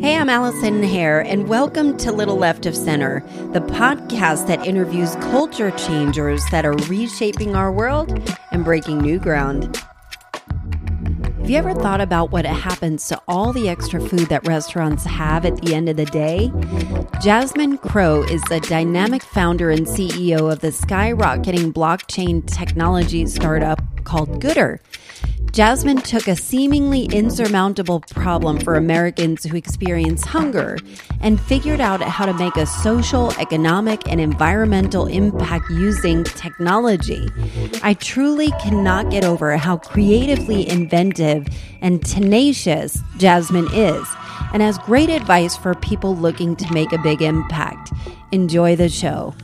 Hey, I'm Allison Hare, and welcome to Little Left of Center, the podcast that interviews culture changers that are reshaping our world and breaking new ground. Have you ever thought about what happens to all the extra food that restaurants have at the end of the day? Jasmine Crowe is the dynamic founder and CEO of the skyrocketing blockchain technology startup called Goodr. Jasmine took a seemingly insurmountable problem for Americans who experience hunger and figured out how to make a social, economic, and environmental impact using technology. I truly cannot get over how creatively inventive and tenacious Jasmine is and has great advice for people looking to make a big impact. Enjoy the show.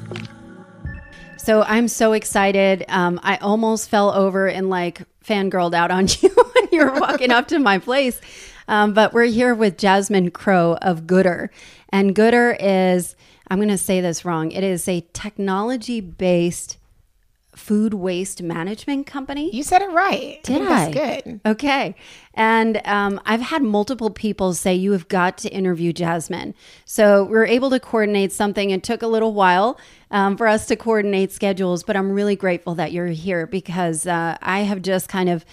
So I'm so excited. Um, I almost fell over and like fangirled out on you when you were walking up to my place. Um, but we're here with Jasmine Crowe of Goodr. And Goodr is, I'm going to say this wrong, it is a technology based food waste management company. You said it right. Did I? I? That's good. Okay. And um, I've had multiple people say, You have got to interview Jasmine. So we were able to coordinate something. It took a little while um, for us to coordinate schedules, but I'm really grateful that you're here because uh, I have just kind of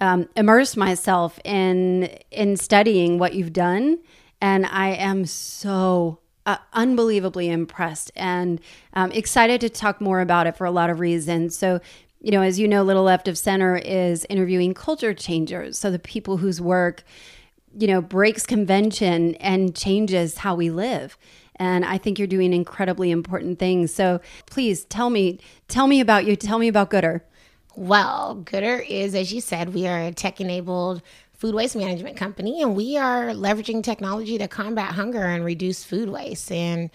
um, immersed myself in in studying what you've done. And I am so uh, unbelievably impressed and um, excited to talk more about it for a lot of reasons. So, you know, as you know, Little Left of Center is interviewing culture changers. So, the people whose work, you know, breaks convention and changes how we live. And I think you're doing incredibly important things. So, please tell me, tell me about you. Tell me about Goodr. Well, Goodr is, as you said, we are a tech enabled food waste management company, and we are leveraging technology to combat hunger and reduce food waste. And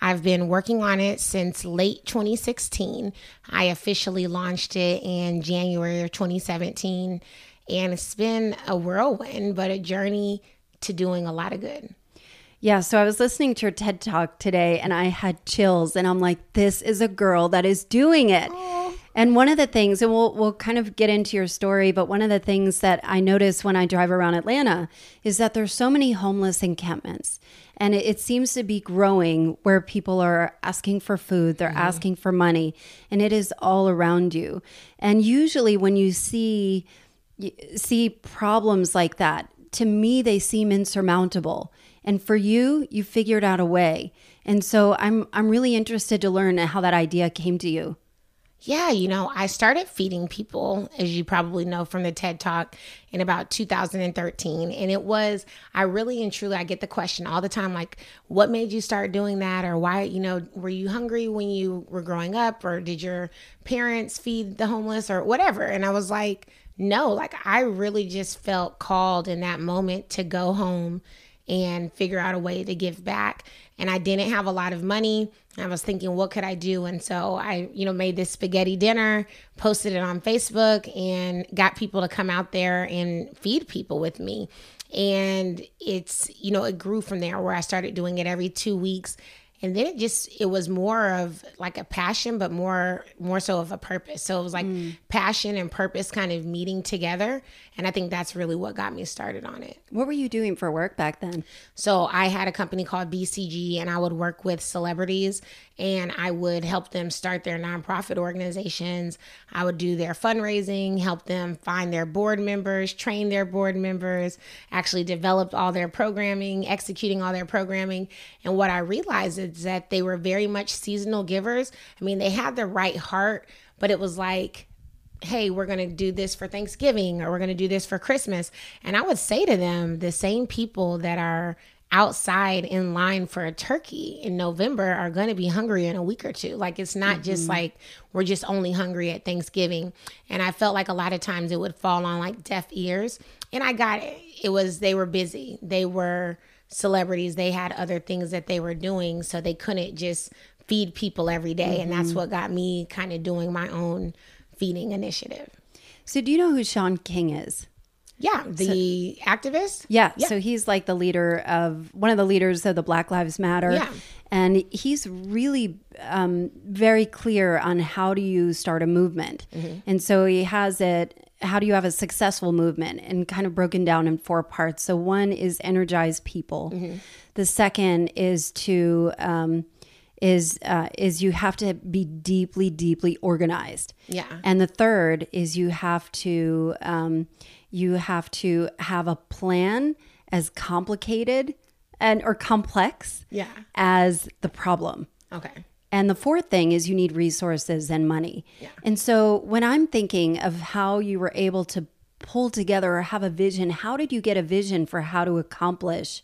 I've been working on it since late 2016. I officially launched it in January of 2017. And it's been a whirlwind, but a journey to doing a lot of good. Yeah, so I was listening to your TED Talk today and I had chills and I'm like, this is a girl that is doing it. And one of the things, and we'll we'll kind of get into your story, but one of the things that I notice when I drive around Atlanta is that there's so many homeless encampments. And it, it seems to be growing where people are asking for food, they're mm-hmm. asking for money, and it is all around you. And usually when you see you see problems like that, to me they seem insurmountable. And for you, you figured out a way. And so I'm I'm really interested to learn how that idea came to you. Yeah, you know, I started feeding people, as you probably know from the TED Talk, in about 2013. And it was, I really and truly, I get the question all the time like, what made you start doing that? Or why, you know, were you hungry when you were growing up? Or did your parents feed the homeless or whatever? And I was like, no, like, I really just felt called in that moment to go home and figure out a way to give back. And I didn't have a lot of money. I was thinking, what could I do? And so I, you know, made this spaghetti dinner, posted it on Facebook, and got people to come out there and feed people with me. And it's, you know, it grew from there where I started doing it every two weeks and then it just it was more of like a passion but more more so of a purpose. So it was like mm. passion and purpose kind of meeting together. And i think that's really what got me started on it. What were you doing for work back then? So i had a company called bcg and i would work with celebrities and i would help them start their nonprofit organizations i would do their fundraising help them find their board members train their board members actually developed all their programming executing all their programming and what i realized is that they were very much seasonal givers. I mean, they had the right heart, but it was like, hey, we're going to do this for Thanksgiving or we're going to do this for Christmas. And I would say to them, the same people that are outside in line for a turkey in November are going to be hungry in a week or two. Like it's not mm-hmm. just like we're just only hungry at Thanksgiving. And I felt like a lot of times it would fall on like deaf ears. And I got it. It was they were busy. They were celebrities, they had other things that they were doing, so they couldn't just feed people every day. Mm-hmm. And that's mm-hmm. what got me kind of doing my own feeding initiative. So, do you know who Shaun King is? Yeah, the so, activist. Yeah, yeah, so he's like the leader of one of the leaders of the Black Lives Matter. Yeah. And he's really um, very clear on how do you start a movement. Mm-hmm. And so he has it how do you have a successful movement and kind of broken down in four parts. So one is energize people. Mm-hmm. The second is to um, is uh, is you have to be deeply deeply organized. Yeah. And the third is you have to um, you have to have a plan as complicated and or complex yeah. as the problem. Okay. And the fourth thing is you need resources and money. Yeah. And so when I'm thinking of how you were able to pull together or have a vision, how did you get a vision for how to accomplish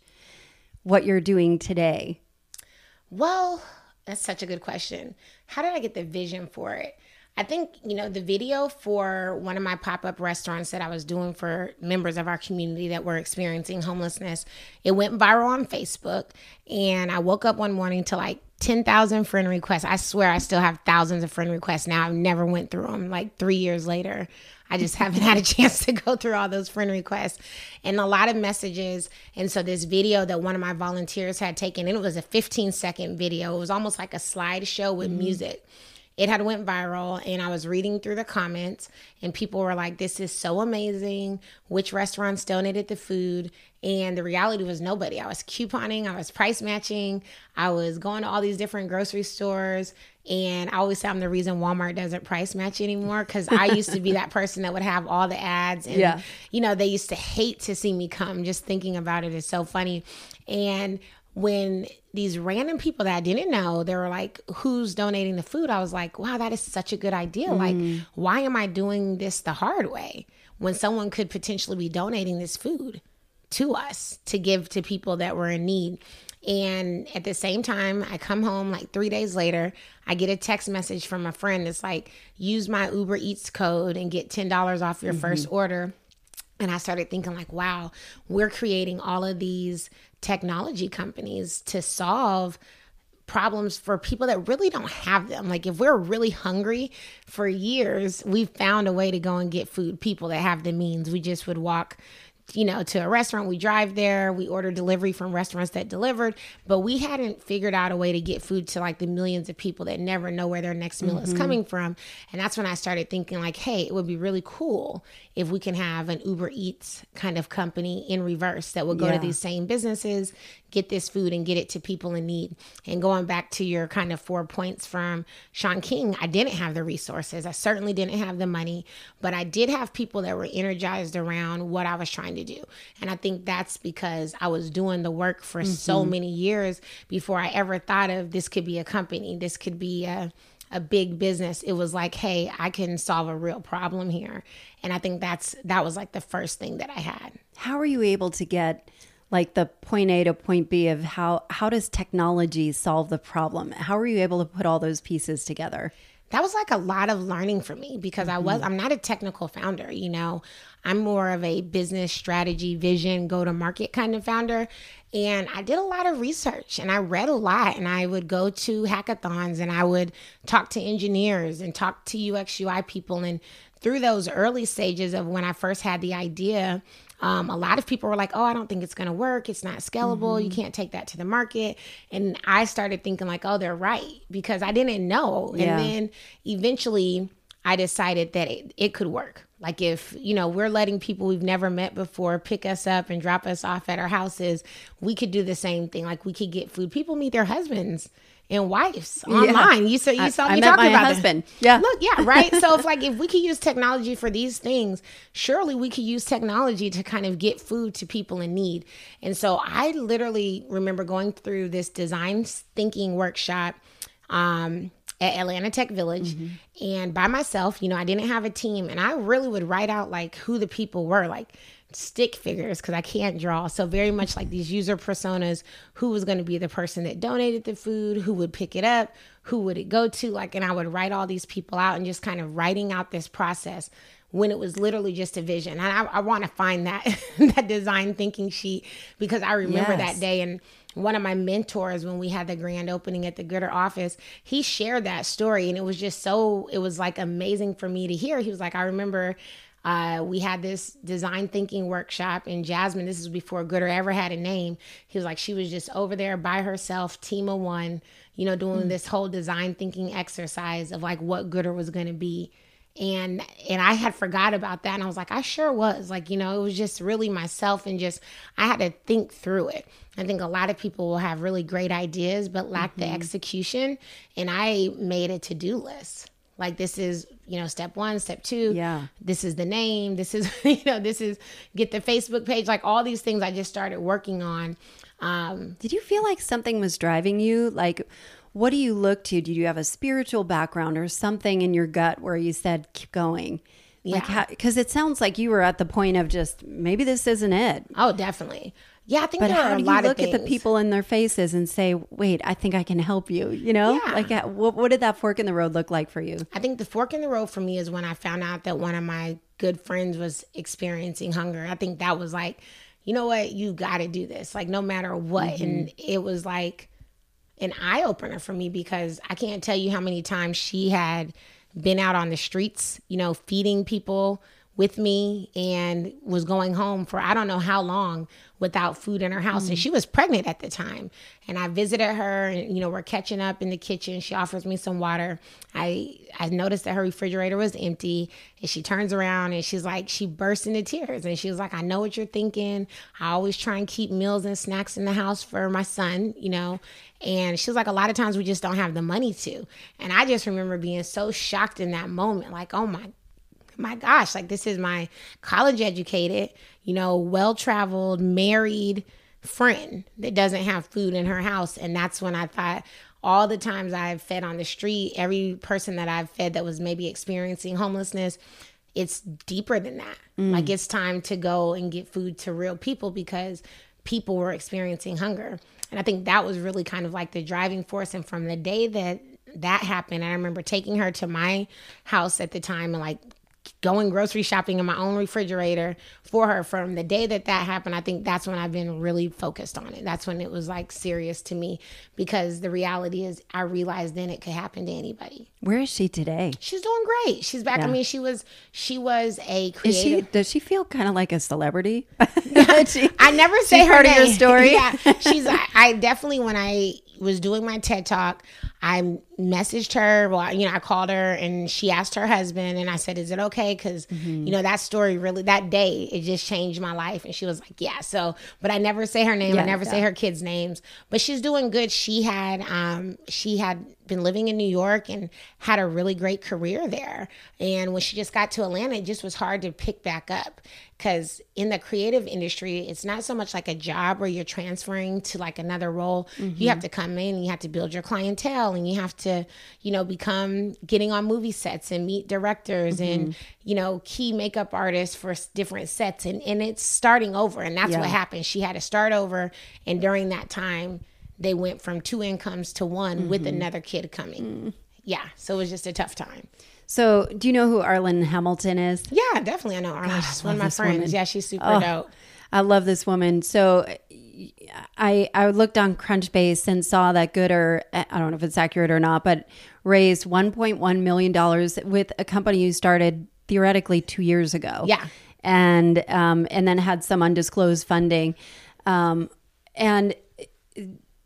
what you're doing today? Well, that's such a good question. How did I get the vision for it? I think, you know, the video for one of my pop up restaurants that I was doing for members of our community that were experiencing homelessness, it went viral on Facebook. And I woke up one morning to like 10,000 friend requests. I swear I still have thousands of friend requests now. I've never went through them like three years later. I just haven't had a chance to go through all those friend requests and a lot of messages. And so this video that one of my volunteers had taken, and it was a 15 second video. It was almost like a slideshow with mm-hmm. music it had went viral and i was reading through the comments and people were like this is so amazing which restaurants donated the food and the reality was nobody i was couponing i was price matching i was going to all these different grocery stores and i always say i'm the reason walmart doesn't price match anymore because i used to be that person that would have all the ads and yeah. you know they used to hate to see me come just thinking about it is so funny and when these random people that I didn't know, they were like, who's donating the food? I was like, wow, that is such a good idea. Mm. Like, why am I doing this the hard way when someone could potentially be donating this food to us to give to people that were in need? And at the same time, I come home like three days later, I get a text message from a friend. It's like, use my Uber Eats code and get $10 off your mm-hmm. first order. And I started thinking, like, wow, we're creating all of these technology companies to solve problems for people that really don't have them. Like if we're really hungry for years, we've found a way to go and get food. People that have the means, we just would walk you know, to a restaurant. We drive there, we order delivery from restaurants that delivered, but we hadn't figured out a way to get food to like the millions of people that never know where their next meal mm-hmm. is coming from. And that's when I started thinking like, hey, it would be really cool if we can have an Uber Eats kind of company in reverse that would go yeah. to these same businesses, get this food and get it to people in need. And going back to your kind of four points from Shaun King, I didn't have the resources. I certainly didn't have the money, but I did have people that were energized around what I was trying to do. And I think that's because I was doing the work for mm-hmm. so many years before I ever thought of this could be a company, this could be a a big business it was like hey i can solve a real problem here and i think that's that was like the first thing that i had how are you able to get like the point A to point B of how how does technology solve the problem? How are you able to put all those pieces together? That was like a lot of learning for me because mm-hmm. I was mm-hmm. I'm not a technical founder, you know. I'm more of a business strategy, vision, go to market kind of founder. And I did a lot of research and I read a lot and I would go to hackathons and I would talk to engineers and talk to UX UI people and through those early stages of when I first had the idea, um, a lot of people were like, oh, I don't think it's going to work. It's not scalable. Mm-hmm. You can't take that to the market. And I started thinking, like, oh, they're right because I didn't know. Yeah. And then eventually I decided that it, it could work. Like if, you know, we're letting people we've never met before pick us up and drop us off at our houses, we could do the same thing. Like we could get food. People meet their husbands and wives online. Yeah. You saw you saw I, me I talking about husband. Them. Yeah. Look, yeah, right. so if like if we could use technology for these things, surely we could use technology to kind of get food to people in need. And so I literally remember going through this design thinking workshop um, at Atlanta Tech Village mm-hmm. and by myself, you know, I didn't have a team and I really would write out like who the people were, like stick figures because I can't draw. So very much like these user personas, who was going to be the person that donated the food, who would pick it up, who would it go to, like and I would write all these people out and just kind of writing out this process when it was literally just a vision. And I, I want to find that that design thinking sheet because I remember yes. that day and one of my mentors when we had the grand opening at the Goodr office, he shared that story and it was just so it was like amazing for me to hear. He was like, I remember uh, we had this design thinking workshop, and Jasmine, this is before Goodr ever had a name. He was like, she was just over there by herself, team of one, you know, doing mm. this whole design thinking exercise of like what Goodr was going to be. and and I had forgot about that and I was like I sure was like you know it was just really myself and just I had to think through it I think a lot of people will have really great ideas but lack mm-hmm. the execution and I made a to-do list like this is you know step one step two yeah this is the name this is you know this is get the facebook page like all these things i just started working on um did you feel like something was driving you like what do you look to? Do you have a spiritual background or something in your gut where you said, keep going? Yeah. Like, because it sounds like you were at the point of just maybe this isn't it. Oh, definitely. Yeah, I think but how do you look at the people in their faces and say, "Wait, I think I can help you"? You know, yeah. like what, what did that fork in the road look like for you? I think the fork in the road for me is when I found out that one of my good friends was experiencing hunger. I think that was like, you know what, you got to do this, like no matter what. Mm-hmm. And it was like an eye opener for me because I can't tell you how many times she had been out on the streets, you know, feeding people with me and was going home for I don't know how long without food in her house. Mm. And she was pregnant at the time. And I visited her and, you know, we're catching up in the kitchen. She offers me some water. I I noticed that her refrigerator was empty. And she turns around and she's like, she bursts into tears. And she was like, I know what you're thinking. I always try and keep meals and snacks in the house for my son, you know. And she was like, a lot of times we just don't have the money to. And I just remember being so shocked in that moment, like, oh my my gosh, like this is my college educated, you know, well traveled, married friend that doesn't have food in her house. And that's when I thought, all the times I've fed on the street, every person that I've fed that was maybe experiencing homelessness, it's deeper than that. Mm. Like it's time to go and get food to real people because people were experiencing hunger. And I think that was really kind of like the driving force. And from the day that that happened, I remember taking her to my house at the time and like going grocery shopping in my own refrigerator for her. From the day that that happened i think that's when i've been really focused on it. That's when it was like serious to me because the reality is i realized then it could happen to anybody. Where is she today? She's doing great. She's back. Yeah. i mean she was she was a creative she, does she feel kind of like a celebrity? She, i never say her part name. of your story? Yeah. She's I, I definitely when i was doing my ted talk I messaged her. Well, you know, I called her and she asked her husband, and I said, "Is it okay?" Because mm-hmm. you know that story really that day it just changed my life. And she was like, "Yeah." So, but I never say her name. Yeah, I never yeah. say her kids' names. But she's doing good. She had um she had been living in New York and had a really great career there. And when she just got to Atlanta, it just was hard to pick back up because in the creative industry, it's not so much like a job where you're transferring to like another role. Mm-hmm. You have to come in, you have to build your clientele, and you have to, you know, become getting on movie sets and meet directors mm-hmm. and, you know, key makeup artists for different sets. And, and it's starting over. And that's yeah. what happened. She had to start over. And during that time, they went from two incomes to one mm-hmm. with another kid coming. Mm. Yeah. So it was just a tough time. So, do you know who Arlan Hamilton is? Yeah, definitely. I know Arlan. God, she's one of my friends. Woman. Yeah, she's super oh, dope. I love this woman. So, I I looked on Crunchbase and saw that Goodr. I don't know if it's accurate or not, but raised 1.1 million dollars with a company you started theoretically two years ago. Yeah, and um, and then had some undisclosed funding, um, and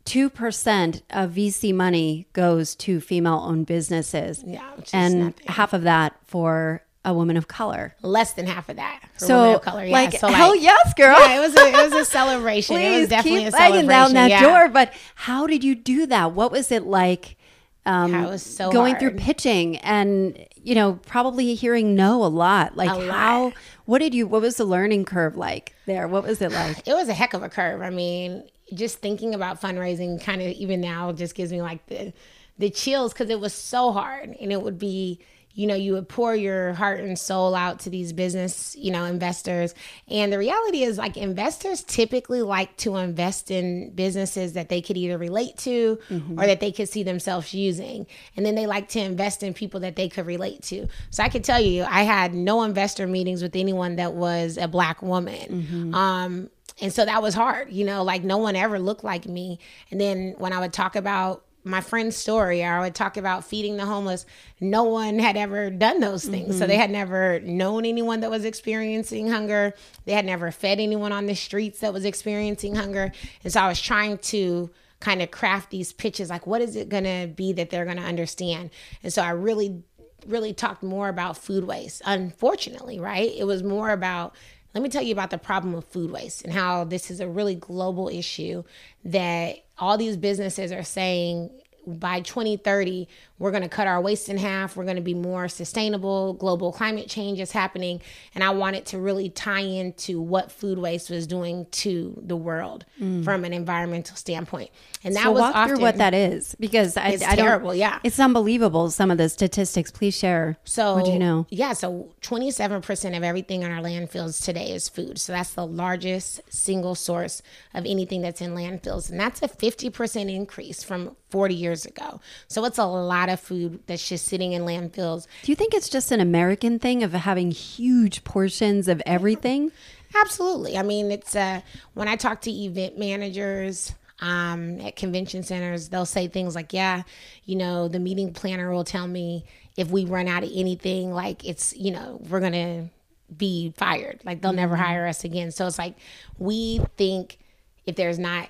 2% of VC money goes to female owned businesses. Yeah. and nothing. half of that for a woman of color. Less than half of that for so, color. Yeah. Like, so like, hell yes, girl. Yeah, it was a, it was a celebration. Please it was definitely keep a celebration. down that yeah. door. But how did you do that? What was it like? Um, yeah, it was so going hard. through pitching and you know probably hearing no a lot like a how lot. what did you what was the learning curve like there what was it like it was a heck of a curve i mean just thinking about fundraising kind of even now just gives me like the the chills because it was so hard and it would be you know you would pour your heart and soul out to these business you know investors and the reality is like investors typically like to invest in businesses that they could either relate to mm-hmm. or that they could see themselves using and then they like to invest in people that they could relate to so i could tell you i had no investor meetings with anyone that was a black woman mm-hmm. um, and so that was hard, you know, like no one ever looked like me. And then when I would talk about my friend's story or I would talk about feeding the homeless, no one had ever done those things. Mm-hmm. So they mm-hmm. had never known anyone that was experiencing hunger. They had never fed anyone on the streets that was experiencing hunger. And so I was trying to kind of craft these pitches like what is it going to be that they're going to understand. And so I really really talked more about food waste. Unfortunately, right? It was more about let me tell you about the problem of food waste and how this is a really global issue that all these businesses are saying by 2030 we're going to cut our waste in half. We're going to be more sustainable. Global climate change is happening. And i wanted to really tie into what food waste was doing to the world mm. from an environmental standpoint. And that so was walk often, through what that is because I, it's I terrible yeah. it's unbelievable some of the statistics. Please share. So what do you know? yeah so 27% of everything in our landfills today is food. So that's the largest single source of anything that's in landfills. And that's a 50% increase from 40 years ago. So it's a lot of food that's just sitting in landfills. Do you think it's just an American thing of having huge portions of everything? Absolutely. I mean, it's uh, when I talk to event managers, um, at convention centers, they'll say things like, yeah, you know, the meeting planner will tell me if we run out of anything, like it's, you know, we're going to be fired. Like they'll mm-hmm. never hire us again. So it's like we think if there's not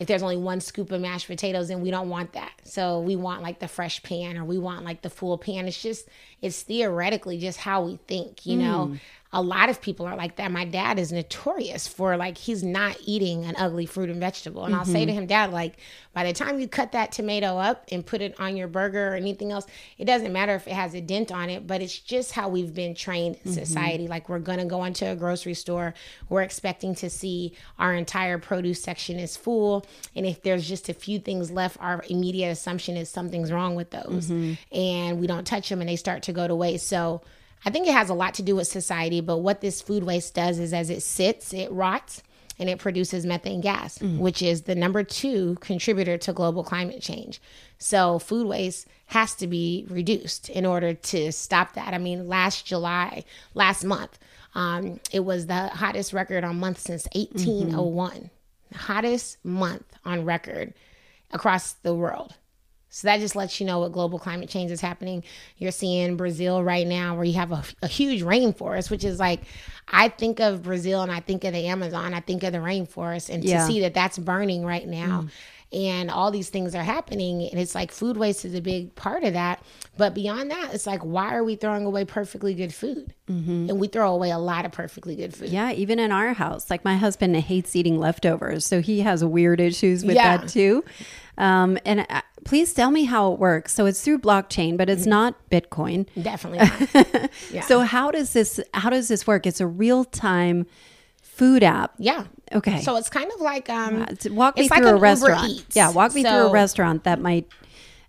if there's only one scoop of mashed potatoes and we don't want that. So we want like the fresh pan or we want like the full pan. It's just it's theoretically just how we think you mm. know a lot of people are like that. My dad is notorious for like he's not eating an ugly fruit and vegetable. And mm-hmm. I'll say to mm-hmm. him, Dad, like by the time you cut that tomato up and put it on your burger or anything else, it doesn't matter if it has a dent on it, but it's just how we've been trained in mm-hmm. society. Like we're gonna go into a grocery store, we're expecting to see our entire produce section is full. And if there's just a few things left, our immediate assumption is something's wrong with those. Mm-hmm. And we don't touch them and they start to go to waste. So I think it has a lot to do with society, but what this food waste does is as it sits, it rots and it produces methane gas, mm. which is the number two contributor to global climate change. So, food waste has to be reduced in order to stop that. I mean, last July, last month, um, it was the hottest record on month since 1801. Mm-hmm. Hottest month on record across the world. So that just lets you know what global climate change is happening. You're seeing Brazil right now, where you have a, a, huge rainforest, which is like, I think of Brazil and I think of the Amazon, I think of the rainforest, and yeah. to see that that's burning right now. Mm. And all these things are happening, and it's like food waste is a big part of that. But beyond that, it's like, why are we throwing away perfectly good food? Mm-hmm. And we throw away a lot of perfectly good food. Yeah, even in our house, like my husband hates eating leftovers, so he has weird issues with yeah. that too. Um, and uh, please tell me how it works. So it's through blockchain, but it's mm-hmm. not Bitcoin. Definitely not. yeah. So how does this how does this work? It's a real time food app. Yeah. Okay. So it's kind of like um, walk me through like a restaurant. Yeah, walk me so, through a restaurant that might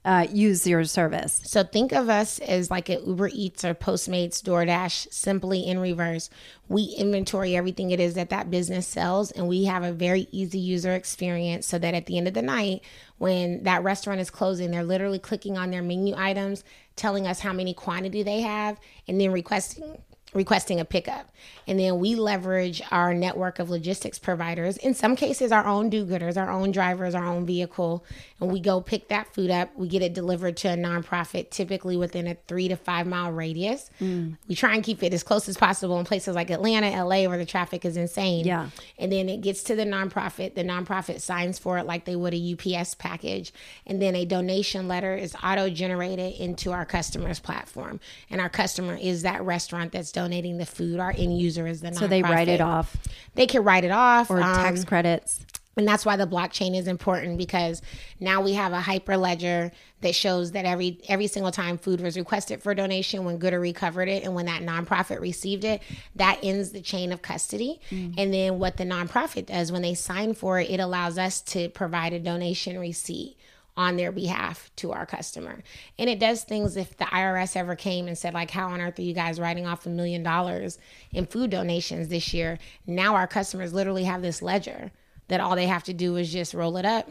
uh, use your service. So think of us as like an Uber Eats or Postmates, DoorDash, simply in reverse. We inventory everything it is that that business sells, and we have a very easy user experience so that at the end of the night, when that restaurant is closing, they're literally clicking on their menu items, telling us how many quantity they have, and then requesting requesting a pickup. And then we leverage our network of logistics providers, in some cases, our own do gooders, our own drivers, our own vehicle, and we go pick that food up. We get it delivered to a nonprofit, typically within a three to five mile radius. Mm. We try and keep it as close as possible in places like Atlanta, LA, where the traffic is insane. Yeah. And then it gets to the nonprofit. The nonprofit signs for it like they would a UPS package. And then a donation letter is auto generated into our customer's platform. And our customer is that restaurant that's donating the food. Our end user is the nonprofit. So they write it off. They can write it off. Or um, tax credits. And that's why the blockchain is important because now we have a hyper ledger that shows that every every single time food was requested for donation, when Goodr recovered it, and when that nonprofit received it, that ends the chain of custody. Mm. And then what the nonprofit does when they sign for it, it allows us to provide a donation receipt on their behalf to our customer. And it does things if the IRS ever came and said, like, how on earth are you guys writing off a million dollars in food donations this year? Now our customers literally have this ledger that all they have to do is just roll it up,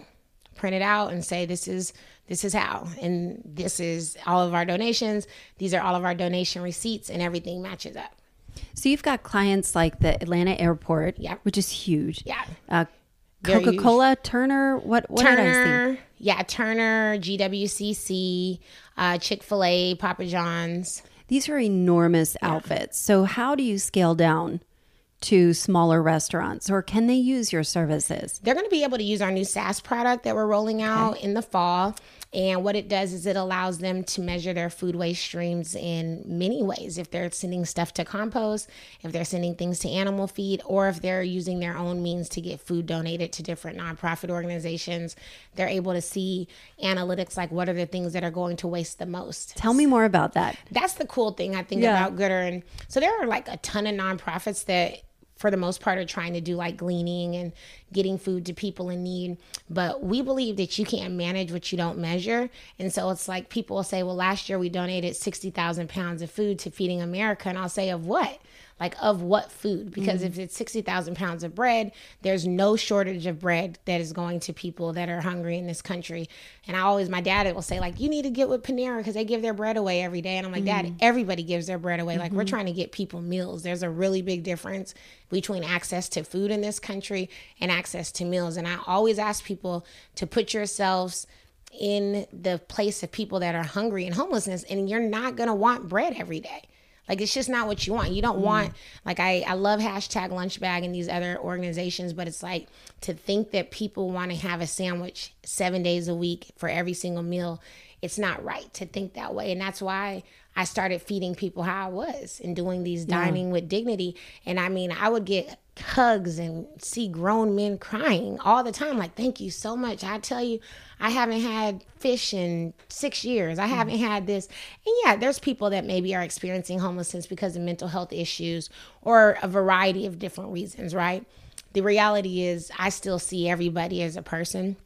print it out, and say, this is this is how. And this is all of our donations. These are all of our donation receipts and everything matches up. So you've got clients like the atlanta airport yeah which is huge. Yeah. Uh, Coca Cola, Turner, what, what Turner, yeah, Turner, GWCC, uh, Chick Fil A, Papa John's. These are enormous outfits. So how do you scale down to smaller restaurants, or can they use your services? They're going to be able to use our new SaaS product that we're rolling out okay. in the fall. And what it does is it allows them to measure their food waste streams in many ways. If they're sending stuff to compost, if they're sending things to animal feed, or if they're using their own means to get food donated to different nonprofit organizations, they're able to see analytics like what are the things that are going to waste the most. Tell me more about that. That's the cool thing I think yeah. about Goodr. And so there are like a ton of nonprofits that for the most part are trying to do like gleaning and getting food to people in need. But we believe that you can't manage what you don't measure. And so it's like people will say well last year we donated 60,000 pounds of food to feeding america. And i'll say of what like of what food? Because mm-hmm. if it's 60,000 pounds of bread there's no shortage of bread that is going to people that are hungry in this country. And I always my dad will say like you need to get with Panera because they give their bread away every day. And I'm like mm-hmm. dad everybody gives their bread away. Like mm-hmm. we're trying to get people meals. There's a really big difference between access to food in this country and access to meals. And I always ask people to put yourselves in the place of people that are hungry and homelessness and you're not going to want bread every day like it's just not what you want. You don't mm. want like I I love hashtag lunch bag and these other organizations, but it's like to think that people want to have a sandwich seven days a week for every single meal. It's not right to think that way, and that's why I started feeding people how I was and doing these dining yeah. with dignity. And I mean, I would get hugs and see grown men crying all the time. Like, thank you so much. I tell you, I haven't had fish in six years. I haven't mm-hmm. had this. And yeah, there's people that maybe are experiencing homelessness because of mental health issues or a variety of different reasons, right? The reality is, I still see everybody as a person.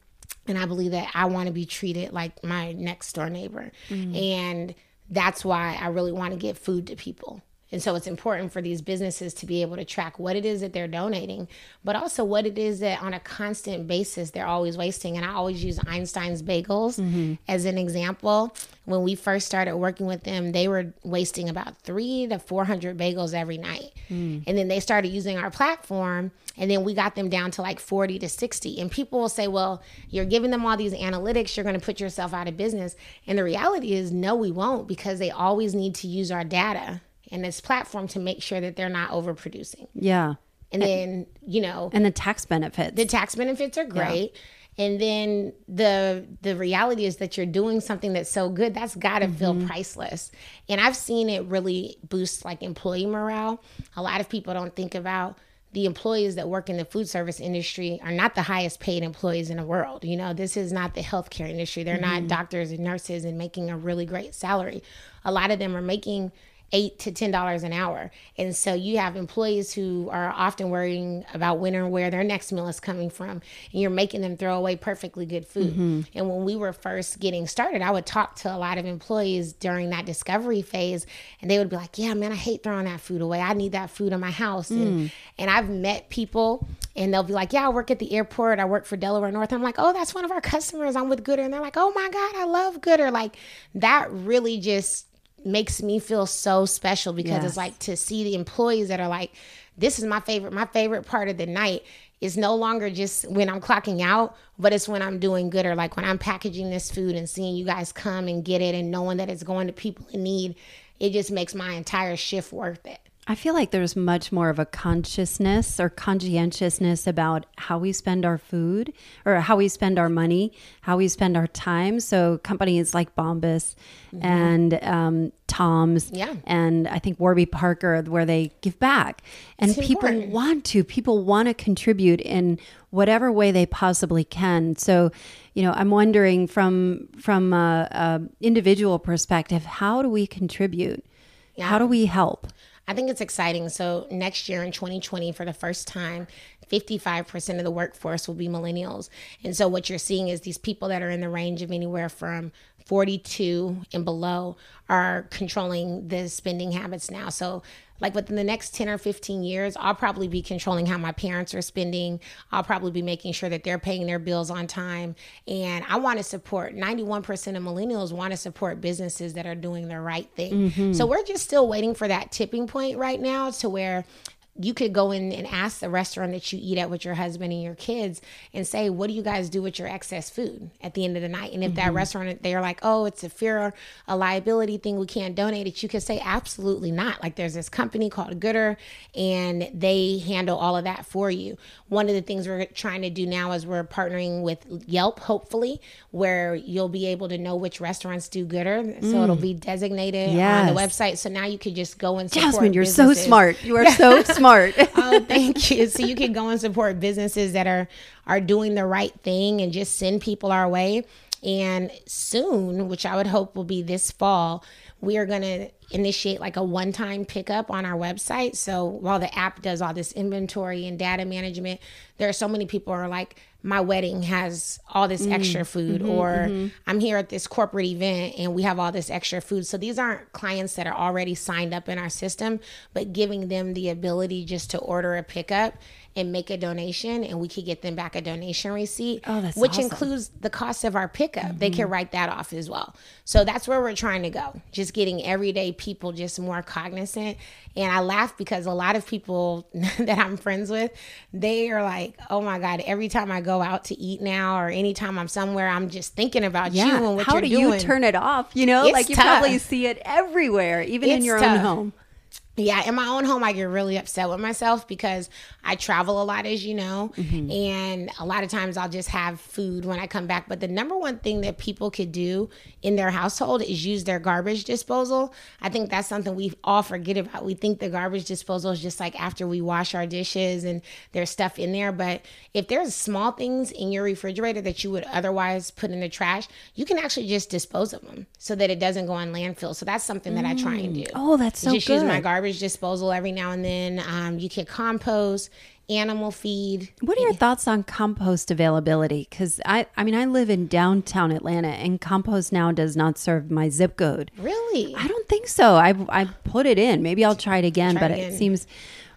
And I believe that I want to be treated like my next door neighbor. Mm-hmm. And that's why I really want to get food to people. And so it's important for these businesses to be able to track what it is that they're donating, but also what it is that on a constant basis they're always wasting. And I always use Einstein's bagels mm-hmm. as an example. When we first started working with them, they were wasting about three to 400 bagels every night. Mm. And then they started using our platform, and then we got them down to like 40 to 60. And people will say, well, you're giving them all these analytics, you're going to put yourself out of business. And the reality is, no, we won't because they always need to use our data and this platform to make sure that they're not overproducing. Yeah. And then, you know, and the tax benefits. The tax benefits are great. Yeah. And then the the reality is that you're doing something that's so good that's got to mm-hmm. feel priceless. And I've seen it really boost like employee morale. A lot of people don't think about the employees that work in the food service industry are not the highest paid employees in the world. You know, this is not the healthcare industry. They're mm-hmm. not doctors and nurses and making a really great salary. A lot of them are making eight to ten dollars an hour. And so you have employees who are often worrying about when or where their next meal is coming from and you're making them throw away perfectly good food. Mm-hmm. and when we were first getting started i would talk to a lot of employees during that discovery phase and they would be like yeah man i hate throwing that food away. I need that food in my house. Mm. and, and i've met people and they'll be like yeah i work at the airport. I work for delaware north. I'm like oh that's one of our customers. I'm with Goodr. And they're like oh my god i love Goodr. Like that really just makes me feel so special because yes. it's like to see the employees that are like, this is my favorite, my favorite part of the night is no longer just when I'm clocking out, but it's when I'm doing good or like when I'm packaging this food and seeing you guys come and get it and knowing that it's going to people in need. It just makes my entire shift worth it. I feel like there's much more of a consciousness or conscientiousness about how we spend our food or how we spend our money, how we spend our time. So companies like Bombas mm-hmm. and um, Tom's yeah. and I think Warby Parker, where they give back. And it's people important. want to, people want to contribute in whatever way they possibly can. So, you know, I'm wondering from from a, a individual perspective, how do we contribute? Yeah. How do we help? I think it's exciting. So next year in 2020, for the first time, 55% of the workforce will be millennials. And so what you're seeing is these people that are in the range of anywhere from 42 and below are controlling the spending habits now. So like within the next 10 or 15 years, I'll probably be controlling how my parents are spending. I'll probably be making sure that they're paying their bills on time. And I want to support 91% of millennials want to support businesses that are doing the right thing. Mm-hmm. So we're just still waiting for that tipping point right now to where you could go in and ask the restaurant that you eat at with your husband and your kids and say, what do you guys do with your excess food at the end of the night? And if mm-hmm. that restaurant, they're like, oh, it's a fear, a liability thing, we can't donate it, you could say, absolutely not. Like there's this company called Goodr and they handle all of that for you. One of the things we're trying to do now is we're partnering with Yelp, hopefully, where you'll be able to know which restaurants do Goodr. So mm. it'll be designated yes. on the website. So now you could just go and support Jasmine, you're businesses. so smart. You are so smart. oh, thank you. So you can go and support businesses that are are doing the right thing and just send people our way. And soon, which I would hope will be this fall, we are going to initiate like a one time pickup on our website. So while the app does all this inventory and data management, there are so many people are like, my wedding has all this mm, extra food, mm-hmm, or mm-hmm. I'm here at this corporate event and we have all this extra food. So these aren't clients that are already signed up in our system, but giving them the ability just to order a pickup and make a donation and we could get them back a donation receipt oh, which awesome. includes the cost of our pickup they can mm-hmm. write that off as well so that's where we're trying to go just getting everyday people just more cognizant and i laugh because a lot of people that i'm friends with they are like oh my god every time i go out to eat now or anytime i'm somewhere i'm just thinking about yeah. you and what how you're do doing. you turn it off you know it's like you tough. probably see it everywhere even it's in your tough. own home yeah, in my own home, I get really upset with myself because I travel a lot, as you know, mm-hmm. and a lot of times I'll just have food when I come back. But the number one thing that people could do in their household is use their garbage disposal. I think that's something we all forget about. We think the garbage disposal is just like after we wash our dishes and there's stuff in there. But if there's small things in your refrigerator that you would otherwise put in the trash, you can actually just dispose of them so that it doesn't go on landfill. So that's something that mm. I try and do. Oh, that's so just good. use my garbage garbage disposal every now and then. Um, you can compost, animal feed. What are your thoughts on compost availability? Because I, I mean, I live in downtown Atlanta, and CompostNow does not serve my zip code. Really? I don't think so. I, I put it in. Maybe I'll try it again, try but it, it seems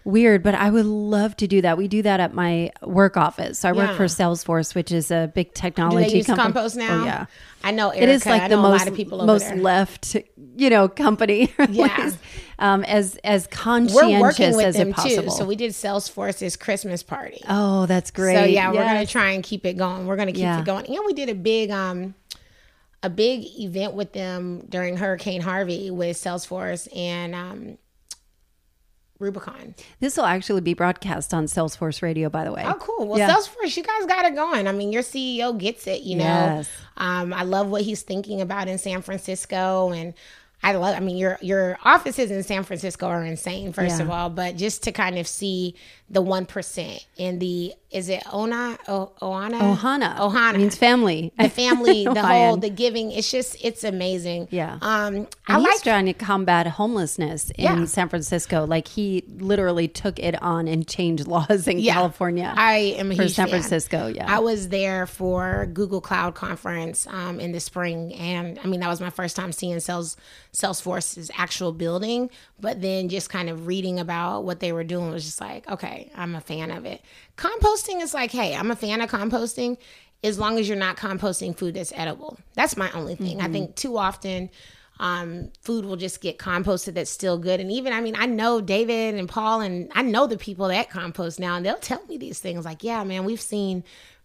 weird, but I would love to do that. We do that at my work office. So I yeah. work for Salesforce, which is a big technology do they use company. CompostNow? Oh, yeah. I know Erica. It is like I the most most there. left, you know, company. Yeah. um, as as conscientious as it possible. Too. So we did Salesforce's Christmas party. Oh, that's great. So yeah, yes. we're gonna try and keep it going. We're gonna keep yeah. it going. And we did a big um a big event with them during Hurricane Harvey with Salesforce and um Rubicon. This will actually be broadcast on Salesforce Radio, by the way. Oh, cool. Well, yeah. Salesforce, you guys got it going. I mean, your CEO gets it, you know. Yes. Um, I love what he's thinking about in San Francisco and I love. I mean, your your offices in San Francisco are insane. First yeah. of all, but just to kind of see the one percent in the is it Ona o, Ohana Ohana Ohana means family. The family, the whole the giving. It's just it's amazing. Yeah. Um, and I he's like trying to combat homelessness in yeah. San Francisco. Like he literally took it on and changed laws in yeah. California. I am a for San fan. Francisco. Yeah. I was there for Google Cloud conference um, in the spring, and I mean that was my first time seeing Sales Salesforce's actual building. But then just kind of reading about what they were doing was just like, okay, I'm a fan of it. Composting is like, hey, I'm a fan of composting as long as you're not composting food that's edible. That's my only thing. Mm-hmm. I think too often um, food will just get composted that's still good. And even, I mean, I know David and Paul, and I know the people that CompostNow, and they'll tell me these things like, yeah, man, we've seen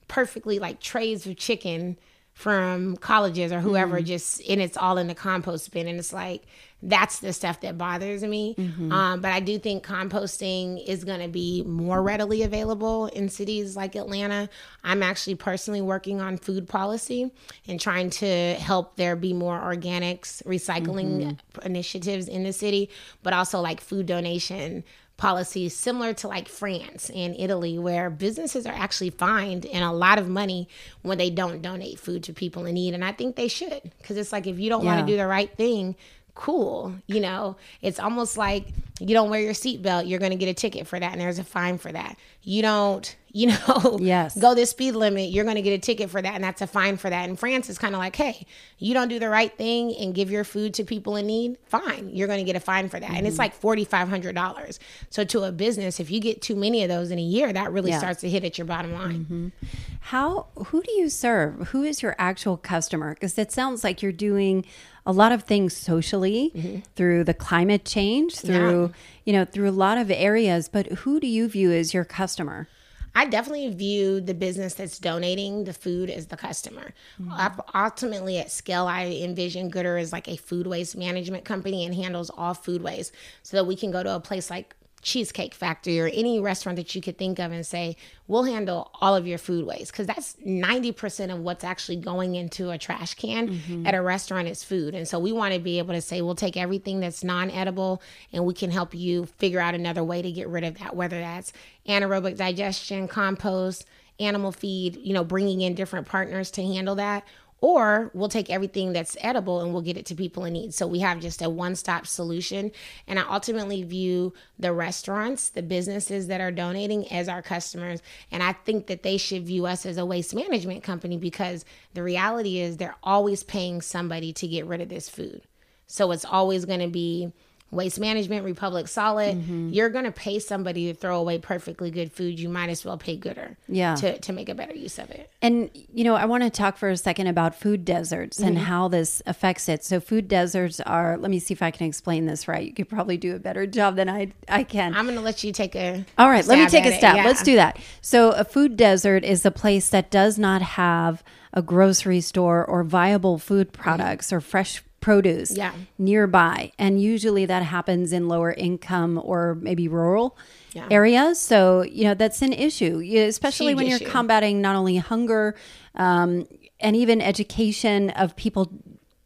perfectly like trays of chicken from colleges or whoever mm-hmm. just and it's all in the compost bin and it's like that's the stuff that bothers me mm-hmm. um, but i do think composting is going to be more readily available in cities like atlanta i'm actually personally working on food policy and trying to help there be more organics recycling mm-hmm. initiatives in the city but also like food donation policies similar to like France and Italy, where businesses are actually fined and a lot of money when they don't donate food to people in need. And I think they should, because it's like if you don't yeah. want to do the right thing, cool. You know, it's almost like you don't wear your seatbelt, you're going to get a ticket for that, and there's a fine for that. You don't you know, Yes. go this speed limit, you're going to get a ticket for that. And that's a fine for that. In France, it's kind of like, hey, you don't do the right thing and give your food to people in need, fine. You're going to get a fine for that. And Mm-hmm. it's like $4,500. So to a business, if you get too many of those in a year, that really Yeah. starts to hit at your bottom line. How who do you serve? Who is your actual customer? Because it sounds like you're doing a lot of things socially through the climate change, through you know, through a lot of areas, but who do you view as your customer? I definitely view the business that's donating the food as the customer. Mm-hmm. Up- Ultimately, at scale, I envision Goodr as like a food waste management company and handles all food waste so that we can go to a place like Cheesecake Factory or any restaurant that you could think of and say, we'll handle all of your food waste. Because that's 90% of what's actually going into a trash can mm-hmm. at a restaurant is food. And so we want to be able to say, we'll take everything that's non edible and we can help you figure out another way to get rid of that, whether that's anaerobic digestion, compost, animal feed, you know, bringing in different partners to handle that. Or we'll take everything that's edible and we'll get it to people in need. So we have just a one stop solution. And I ultimately view the restaurants, the businesses that are donating as our customers. And I think that they should view us as a waste management company because the reality is they're always paying somebody to get rid of this food. So it's always going to be Waste Management, Republic Solid. Mm-hmm. You're going to pay somebody to throw away perfectly good food. You might as well pay Goodr Yeah. to, to make a better use of it. And you know, I want to talk for a second about food deserts and how this affects it. So food deserts are let me see if I can explain this right. You could probably do a better job than I I can. I'm going to let you take a. All right, let me take a step. Yeah. Let's do that. So, a food desert is a place that does not have a grocery store or viable food products or fresh produce Yeah. nearby. And usually that happens in lower income or maybe rural Yeah. areas. So, you know, that's an issue, especially Huge when you're issue. combating not only hunger um, and even education of people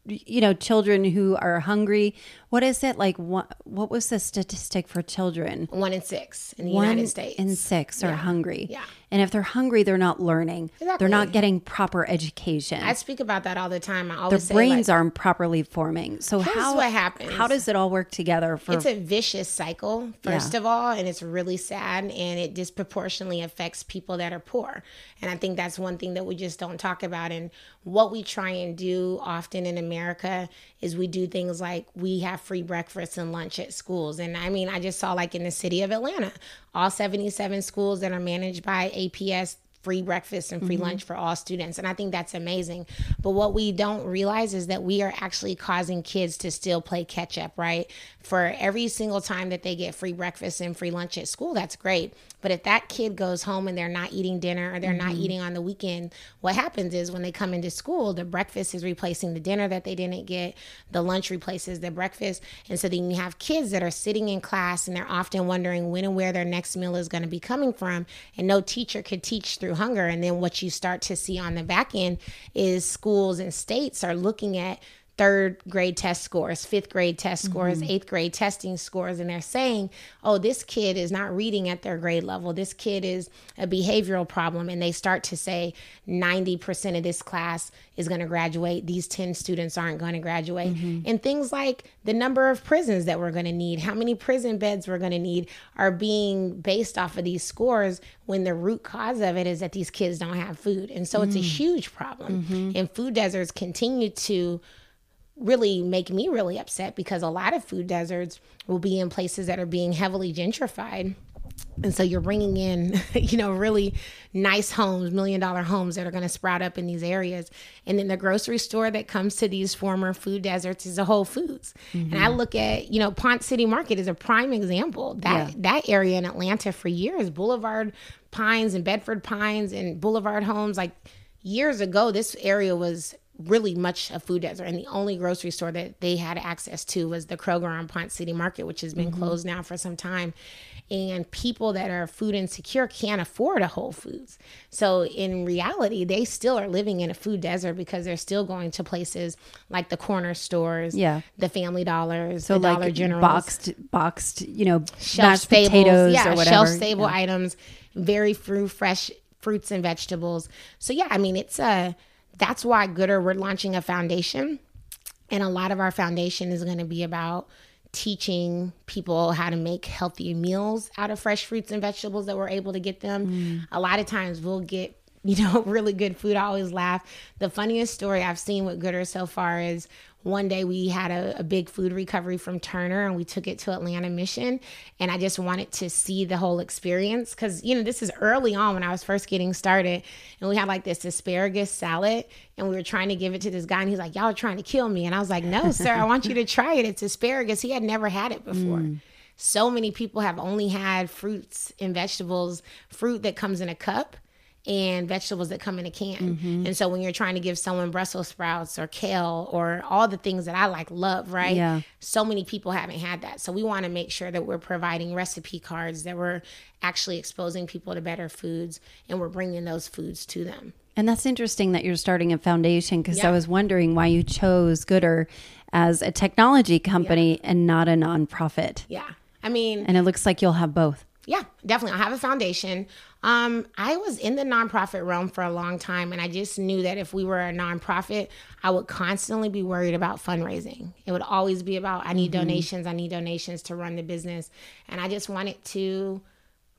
you know children who are hungry what is it like what, what was the statistic for children One in six in the one United States. in six are hungry. Yeah. And if they're hungry, they're not learning. exactly. They're not getting proper education. I speak about that all the time. I Their always say, brains like, aren't properly forming. So how what happens. How does it all work together for It's a vicious cycle, first Yeah. of all, and it's really sad and it disproportionately affects people that are poor. And I think that's one thing that we just don't talk about. And what we try and do often in America is we do things like we have free breakfast and lunch at schools. And I mean, I just saw like in the city of Atlanta, all 77 schools that are managed by APS free breakfast and free mm-hmm. lunch for all students. And I think that's amazing. But what we don't realize is that we are actually causing kids to still play catch up, right? For every single time that they get free breakfast and free lunch at school, that's great. But if that kid goes home and they're not eating dinner or they're not mm-hmm. eating on the weekend, what happens is when they come into school, the breakfast is replacing the dinner that they didn't get, the lunch replaces the breakfast. And so then you have kids that are sitting in class and they're often wondering when and where their next meal is going to be coming from. And no teacher could teach through hunger. And then what you start to see on the back end is schools and states are looking at third grade test scores, fifth grade test scores, mm-hmm. eighth grade testing scores, and they're saying, oh, this kid is not reading at their grade level. This kid is a behavioral problem. And they start to say 90% of this class is going to graduate. These 10 students aren't going to graduate. Mm-hmm. And things like the number of prisons that we're going to need, how many prison beds we're going to need are being based off of these scores when the root cause of it is that these kids don't have food. And so it's a mm. huge problem. Mm-hmm. And food deserts continue to really make me really upset because a lot of food deserts will be in places that are being heavily gentrified. And so you're bringing in, you know, really nice homes, million dollar homes that are going to sprout up in these areas. And then the grocery store that comes to these former food deserts is a Whole Foods. And I mm-hmm. look at, you know, Ponce City Market is a prime example. That Yeah. that area in Atlanta for years, Boulevard Pines and Bedford Pines and Boulevard Homes, like years ago, this area was really much a food desert and the only grocery store that they had access to was the Kroger on Ponce City Market which has been mm-hmm. closed now for some time and people that are food insecure can't afford a Whole Foods so in reality they still are living in a food desert because they're still going to places like the corner stores Yeah. the Family Dollars so the like Dollar General boxed boxed you know shelf mashed stable potatoes yeah, or whatever shelf stable Yeah. items, very fruit fresh fruits and vegetables. So yeah, I mean it's a that's why Goodr we're launching a foundation, and a lot of our foundation is going to be about teaching people how to make healthy meals out of fresh fruits and vegetables that we're able to get them. Mm. A lot of times we'll get you know, really good food. I always laugh. The funniest story I've seen with Goodr so far is one day we had a, a, big food recovery from Turner and we took it to Atlanta Mission. And I just wanted to see the whole experience because, you know, this is early on when I was first getting started. And we had like this asparagus salad and we were trying to give it to this guy. And he's like, Y'all are trying to kill me. And I was like, No, sir, I want you to try it. It's asparagus. He had never had it before. Mm. So many people have only had fruits and vegetables, fruit that comes in a cup and vegetables that come in a can. Mm-hmm. And so when you're trying to give someone Brussels sprouts or kale or all the things that I like love, right? Yeah. So many people haven't had that. So we want to make sure that we're providing recipe cards that we're actually exposing people to better foods and we're bringing those foods to them. And that's interesting that you're starting a foundation because yeah. I was wondering why you chose Goodr as a technology company yeah. and not a nonprofit. Yeah. I mean, and it looks like you'll have both. Yeah, definitely. I have a foundation. Um, I was in the nonprofit realm for a long time, and I just knew that if we were a nonprofit, I would constantly be worried about fundraising. It would always be about, I need mm-hmm. donations, I need donations to run the business. And I just wanted to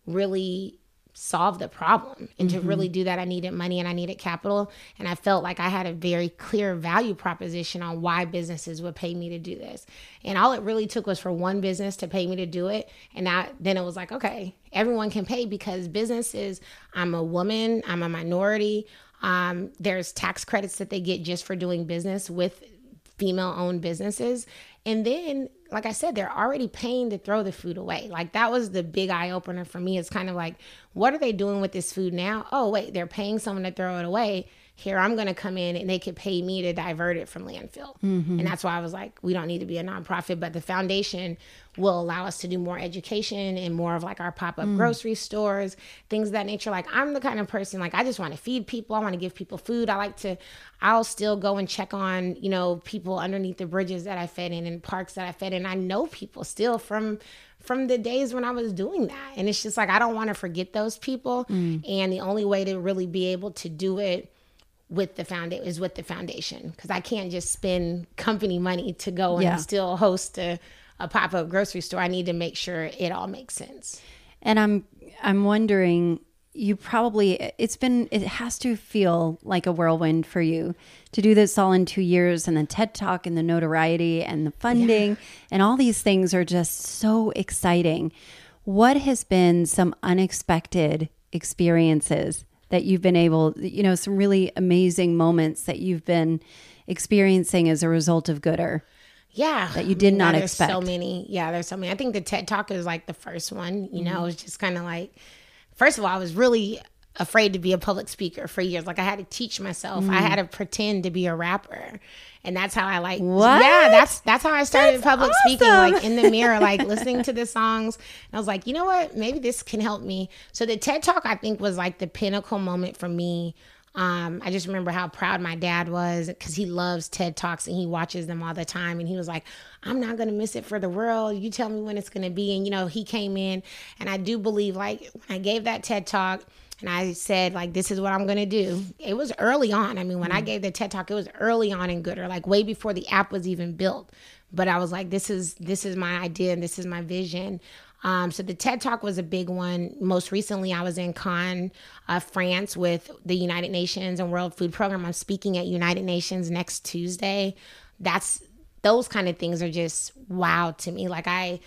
really solve the problem. And mm-hmm. to really do that, I needed money and I needed capital. And I felt like I had a very clear value proposition on why businesses would pay me to do this. And all it really took was for one business to pay me to do it. And I, then it was like, okay, everyone can pay because businesses, I'm a woman, I'm a minority. Um, there's tax credits that they get just for doing business with female owned businesses. And then, like I said, they're already paying to throw the food away. Like that was the big eye opener for me. It's kind of like, what are they doing with this food now? Oh, wait, they're paying someone to throw it away here i'm going to come in and they could pay me to divert it from landfill mm-hmm. and that's why i was like we don't need to be a nonprofit but the foundation will allow us to do more education and more of like our pop-up mm. grocery stores things that nature like i'm the kind of person like i just want to feed people i want to give people food i like to i'll still go and check on you know people underneath the bridges that i fed in and parks that i fed in i know people still from from the days when I was doing that. And it's just like, I don't want to forget those people. Mm. And the only way to really be able to do it with the foundation is with the foundation because I can't just spend company money to go and yeah. still host a, a pop up grocery store. I need to make sure it all makes sense. And I'm I'm wondering you probably it's been it has to feel like a whirlwind for you to do this all in two years and the TED Talk and the notoriety and the funding yeah. and all these things are just so exciting. What has been some unexpected experiences that you've been able, you know, some really amazing moments that you've been experiencing as a result of Goodr? Yeah. That you did not there's expect. so many. Yeah, there's so many. I think the TED Talk is like the first one, you know, mm-hmm. it's just kind of like, first of all, I was really afraid to be a public speaker for years. Like I had to teach myself. Mm. I had to pretend to be a rapper. And that's how I like what? Yeah, that's that's how I started that's public awesome. speaking, like in the mirror, like listening to the songs. And I was like, you know what? Maybe this can help me. So the TED Talk I think was like the pinnacle moment for me. Um, I just remember how proud my dad was because he loves TED Talks and he watches them all the time. And he was like, I'm not going to miss it for the world. You tell me when it's going to be. And, you know, he came in, and I do believe, like, when I gave that TED Talk, and I said like this is what I'm gonna do. It was early on. I mean, when mm I gave the TED talk, it was early on in Goodr, like way before the app was even built. But I was like, this is this is my idea and this is my vision. Um, so the TED Talk was a big one. Most recently, I was in Cannes, uh, France, with the United Nations and World Food Program. I'm speaking at United Nations next Tuesday. That's those kind of things are just wow to me. Like I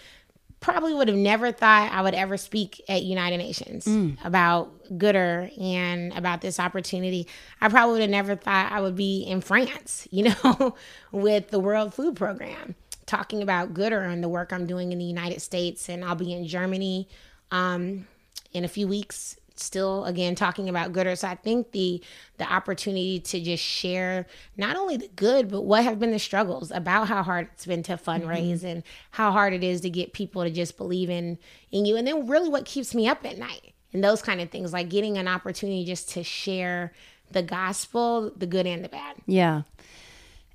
probably would have never thought I would ever speak at United Nations mm. about Goodr and about this opportunity. I probably would have never thought I would be in France, you know, with the World Food Program, talking about Goodr and the work I'm doing in the United States. And I'll be in Germany um, in a few weeks still again talking about Goodr. so i think the the opportunity to just share not only the good but what have been the struggles about how hard it's been to fundraise mm-hmm. and how hard it is to get people to just believe in in you and then really what keeps me up at night and those kind of things like getting an opportunity just to share the gospel the good and the bad yeah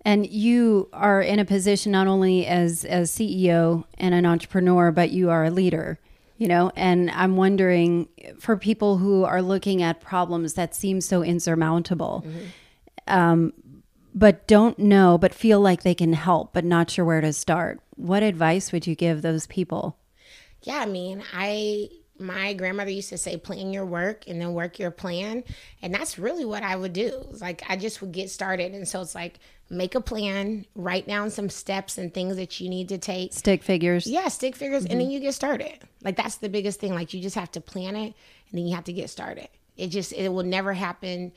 and you are in a position not only as as CEO and an entrepreneur, but you are a leader you know and i'm wondering for people who are looking at problems that seem so insurmountable mm-hmm. um, but don't know but feel like they can help but not sure where to start what advice would you give those people? Yeah, I mean, I my grandmother used to say plan your work and then work your plan. And that's really what i would do. It's like i just would get started. And so it's like make a plan write down some steps and things that you need to take. Stick figures. Yeah stick figures mm-hmm. and then you get started. Like that's the biggest thing. Like you just have to plan it and then you have to get started. It just it will never happen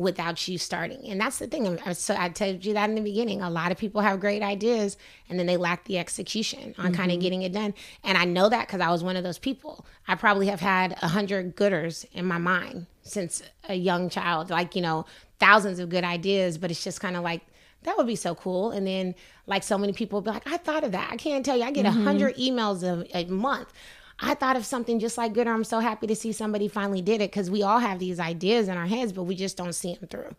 without you starting. And that's the thing. So I told you that in the beginning. A lot of people have great ideas and then they lack the execution on mm-hmm. kind of getting it done. And I know that because I was one of those people. I probably have had a hundred gooders in my mind since a young child, like, you know, thousands of good ideas, but it's just kind of like, that would be so cool. And then, like, so many people be like, I thought of that. I can't tell you. I get a mm-hmm. hundred emails a, a month I thought of something just like good. I'm so happy to see somebody finally did it because we all have these ideas in our heads, but we just don't see them through.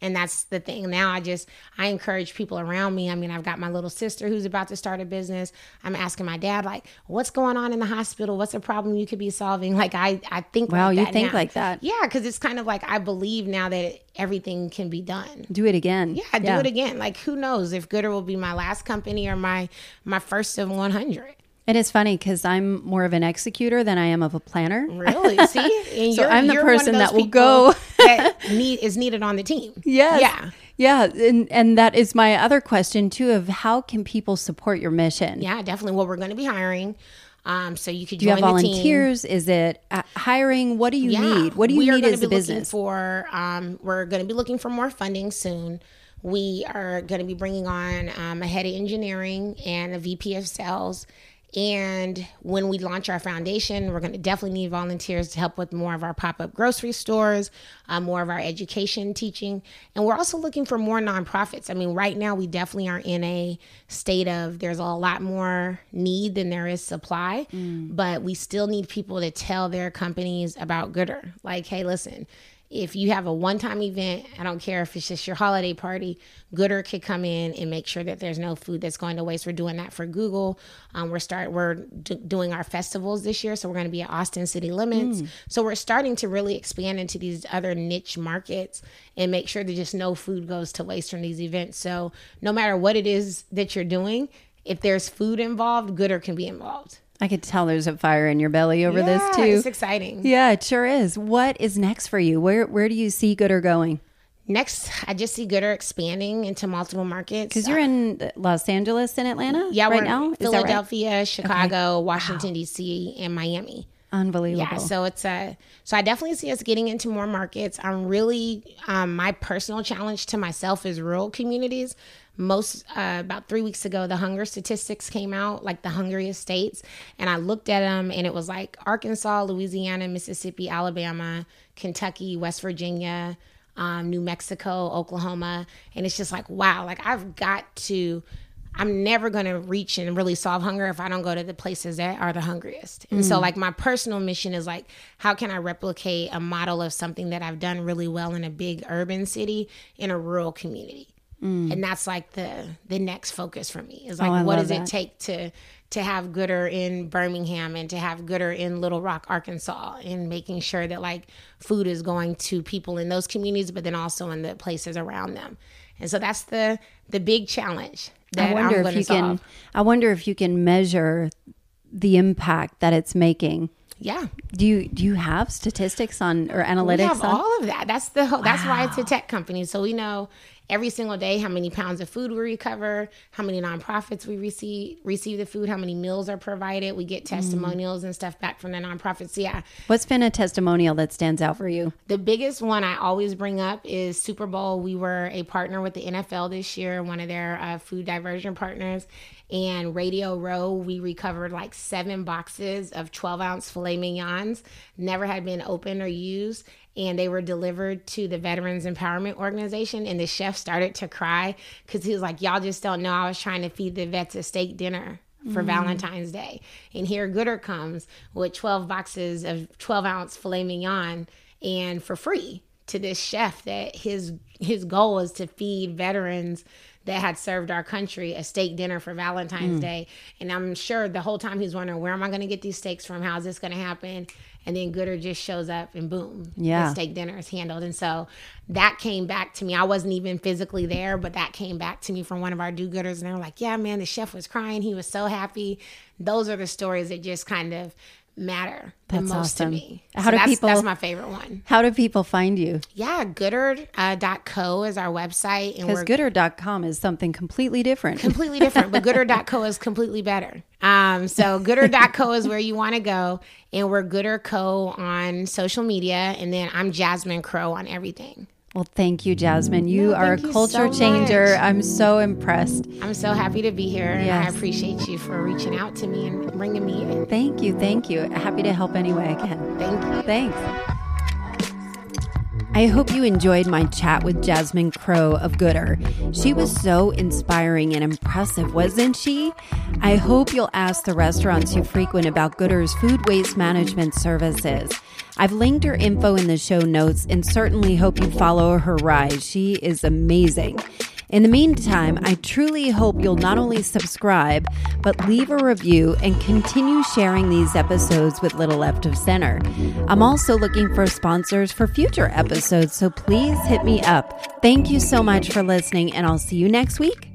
And that's the thing. Now I just I encourage people around me. I mean, I've got my little sister who's about to start a business. I'm asking my dad like, "What's going on in the hospital? What's a problem you could be solving?" Like I I think Wow, like you think now. like that. Yeah, cuz it's kind of like I believe now that everything can be done. Do it again. Yeah, do yeah. it again. Like who knows if Goodr will be my last company or my my first of 100. And it's funny because I'm more of an executor than I am of a planner. Really? See, so I'm the person that will go that need is needed on the team. Yes. Yeah. Yeah, and and that is my other question too of how can people support your mission? Yeah, definitely. Well, we're going to be hiring. Um, so you could do you have volunteers? Is it uh, hiring? What do you yeah, need? What do you need as a business? For um, we're going to be looking for more funding soon. We are going to be bringing on um, a head of engineering and a VP of sales and when we launch our foundation, we're going to definitely need volunteers to help with more of our pop up grocery stores, uh, more of our education teaching. And we're also looking for more nonprofits. I mean, right now, we definitely are in a state of there's a lot more need than there is supply, mm. but we still need people to tell their companies about Goodr. Like, hey, listen, if you have a one time event, I don't care if it's just your holiday party, Goodr could come in and make sure that there's no food that's going to waste. We're doing that for Google. Um, we're start we're d- doing our festivals this year, so we're going to be at Austin City Limits. Mm. So we're starting to really expand into these other niche markets and make sure that just no food goes to waste from these events. So no matter what it is that you're doing, if there's food involved, Goodr can be involved. I could tell there's a fire in your belly over yeah, this too. It's exciting. Yeah, it sure is. What is next for you? Where where do you see Goodr going? Next, I just see Goodr expanding into multiple markets. Because you're in Los Angeles and Atlanta, yeah, right now. Philadelphia, right? Chicago, okay. Washington wow. D.C., and Miami. Unbelievable. Yeah, so it's a so I definitely see us getting into more markets. I'm really um, my personal challenge to myself is rural communities most uh, about three weeks ago the hunger statistics came out like the hungriest states and i looked at them and it was like arkansas louisiana mississippi alabama kentucky west virginia um, new mexico oklahoma and it's just like wow like i've got to i'm never going to reach and really solve hunger if i don't go to the places that are the hungriest and mm. so like my personal mission is like how can i replicate a model of something that i've done really well in a big urban city in a rural community Mm. And that's like the the next focus for me is like oh, what does that. it take to to have Goodr in Birmingham and to have Goodr in Little Rock, Arkansas, and making sure that like food is going to people in those communities, but then also in the places around them. And so that's the the big challenge. I wonder I'm if you solve. can. I wonder if you can measure the impact that it's making yeah. Do you do you have statistics on or analytics? We have on? all of that. That's the whole, that's why it's a tech company. So we know every single day how many pounds of food we recover, how many nonprofits we receive receive the food, how many meals are provided. We get mm. testimonials mm. and stuff back from the nonprofits. Yeah. What's been a testimonial that stands out for you? The biggest one I always bring up is Super Bowl. We were a partner with the NFL this year, one of their uh, food diversion partners, and Radio Row, we recovered like seven boxes of 12 ounce filet mignons, never had been opened or used. And they were delivered to the Veterans Empowerment Organization. And the chef started to cry because he was like, Y'all just don't know. I was trying to feed the vets a steak dinner for mm. Valentine's Day. And here Goodr comes with 12 boxes of 12 ounce filet mignon and for free to this chef that his his goal is to feed veterans that had served our country a steak dinner for Valentine's mm. Day. And I'm sure the whole time he's wondering, where am I going to get these steaks from? How is this going to happen? And then Goodr just shows up and boom, yeah. the steak dinner is handled. And so that came back to me. I wasn't even physically there, but that came back to me from one of our do gooders. And they were like, yeah, man, the chef was crying. He was so happy. Those are the stories that just kind of matter the that's most awesome. to me. How so do that's, people? That's my favorite one. How do people find you? Yeah, goodr.co uh, is our website, and because goodr.com is something completely different. Completely different, but goodr.co is completely better. Um, so goodr.co is where you want to go, and we're Goodr Co on social media, and then I'm Jasmine Crowe on everything. Well, thank you, Jasmine. You no, are a culture so changer. I'm so impressed. I'm so happy to be here, and. I appreciate you for reaching out to me and bringing me in. Thank you. Thank you. Happy to help any way I can. Thank you. Thanks. I hope you enjoyed my chat with Jasmine Crowe of Goodr. She was so inspiring and impressive, wasn't she? I hope you'll ask the restaurants you frequent about Goodr's food waste management services. I've linked her info in the show notes and certainly hope you follow her rise. She is amazing. In the meantime, I truly hope you'll not only subscribe, but leave a review and continue sharing these episodes with Little Left of Center. I'm also looking for sponsors for future episodes, so please hit me up. Thank you so much for listening, and I'll see you next week.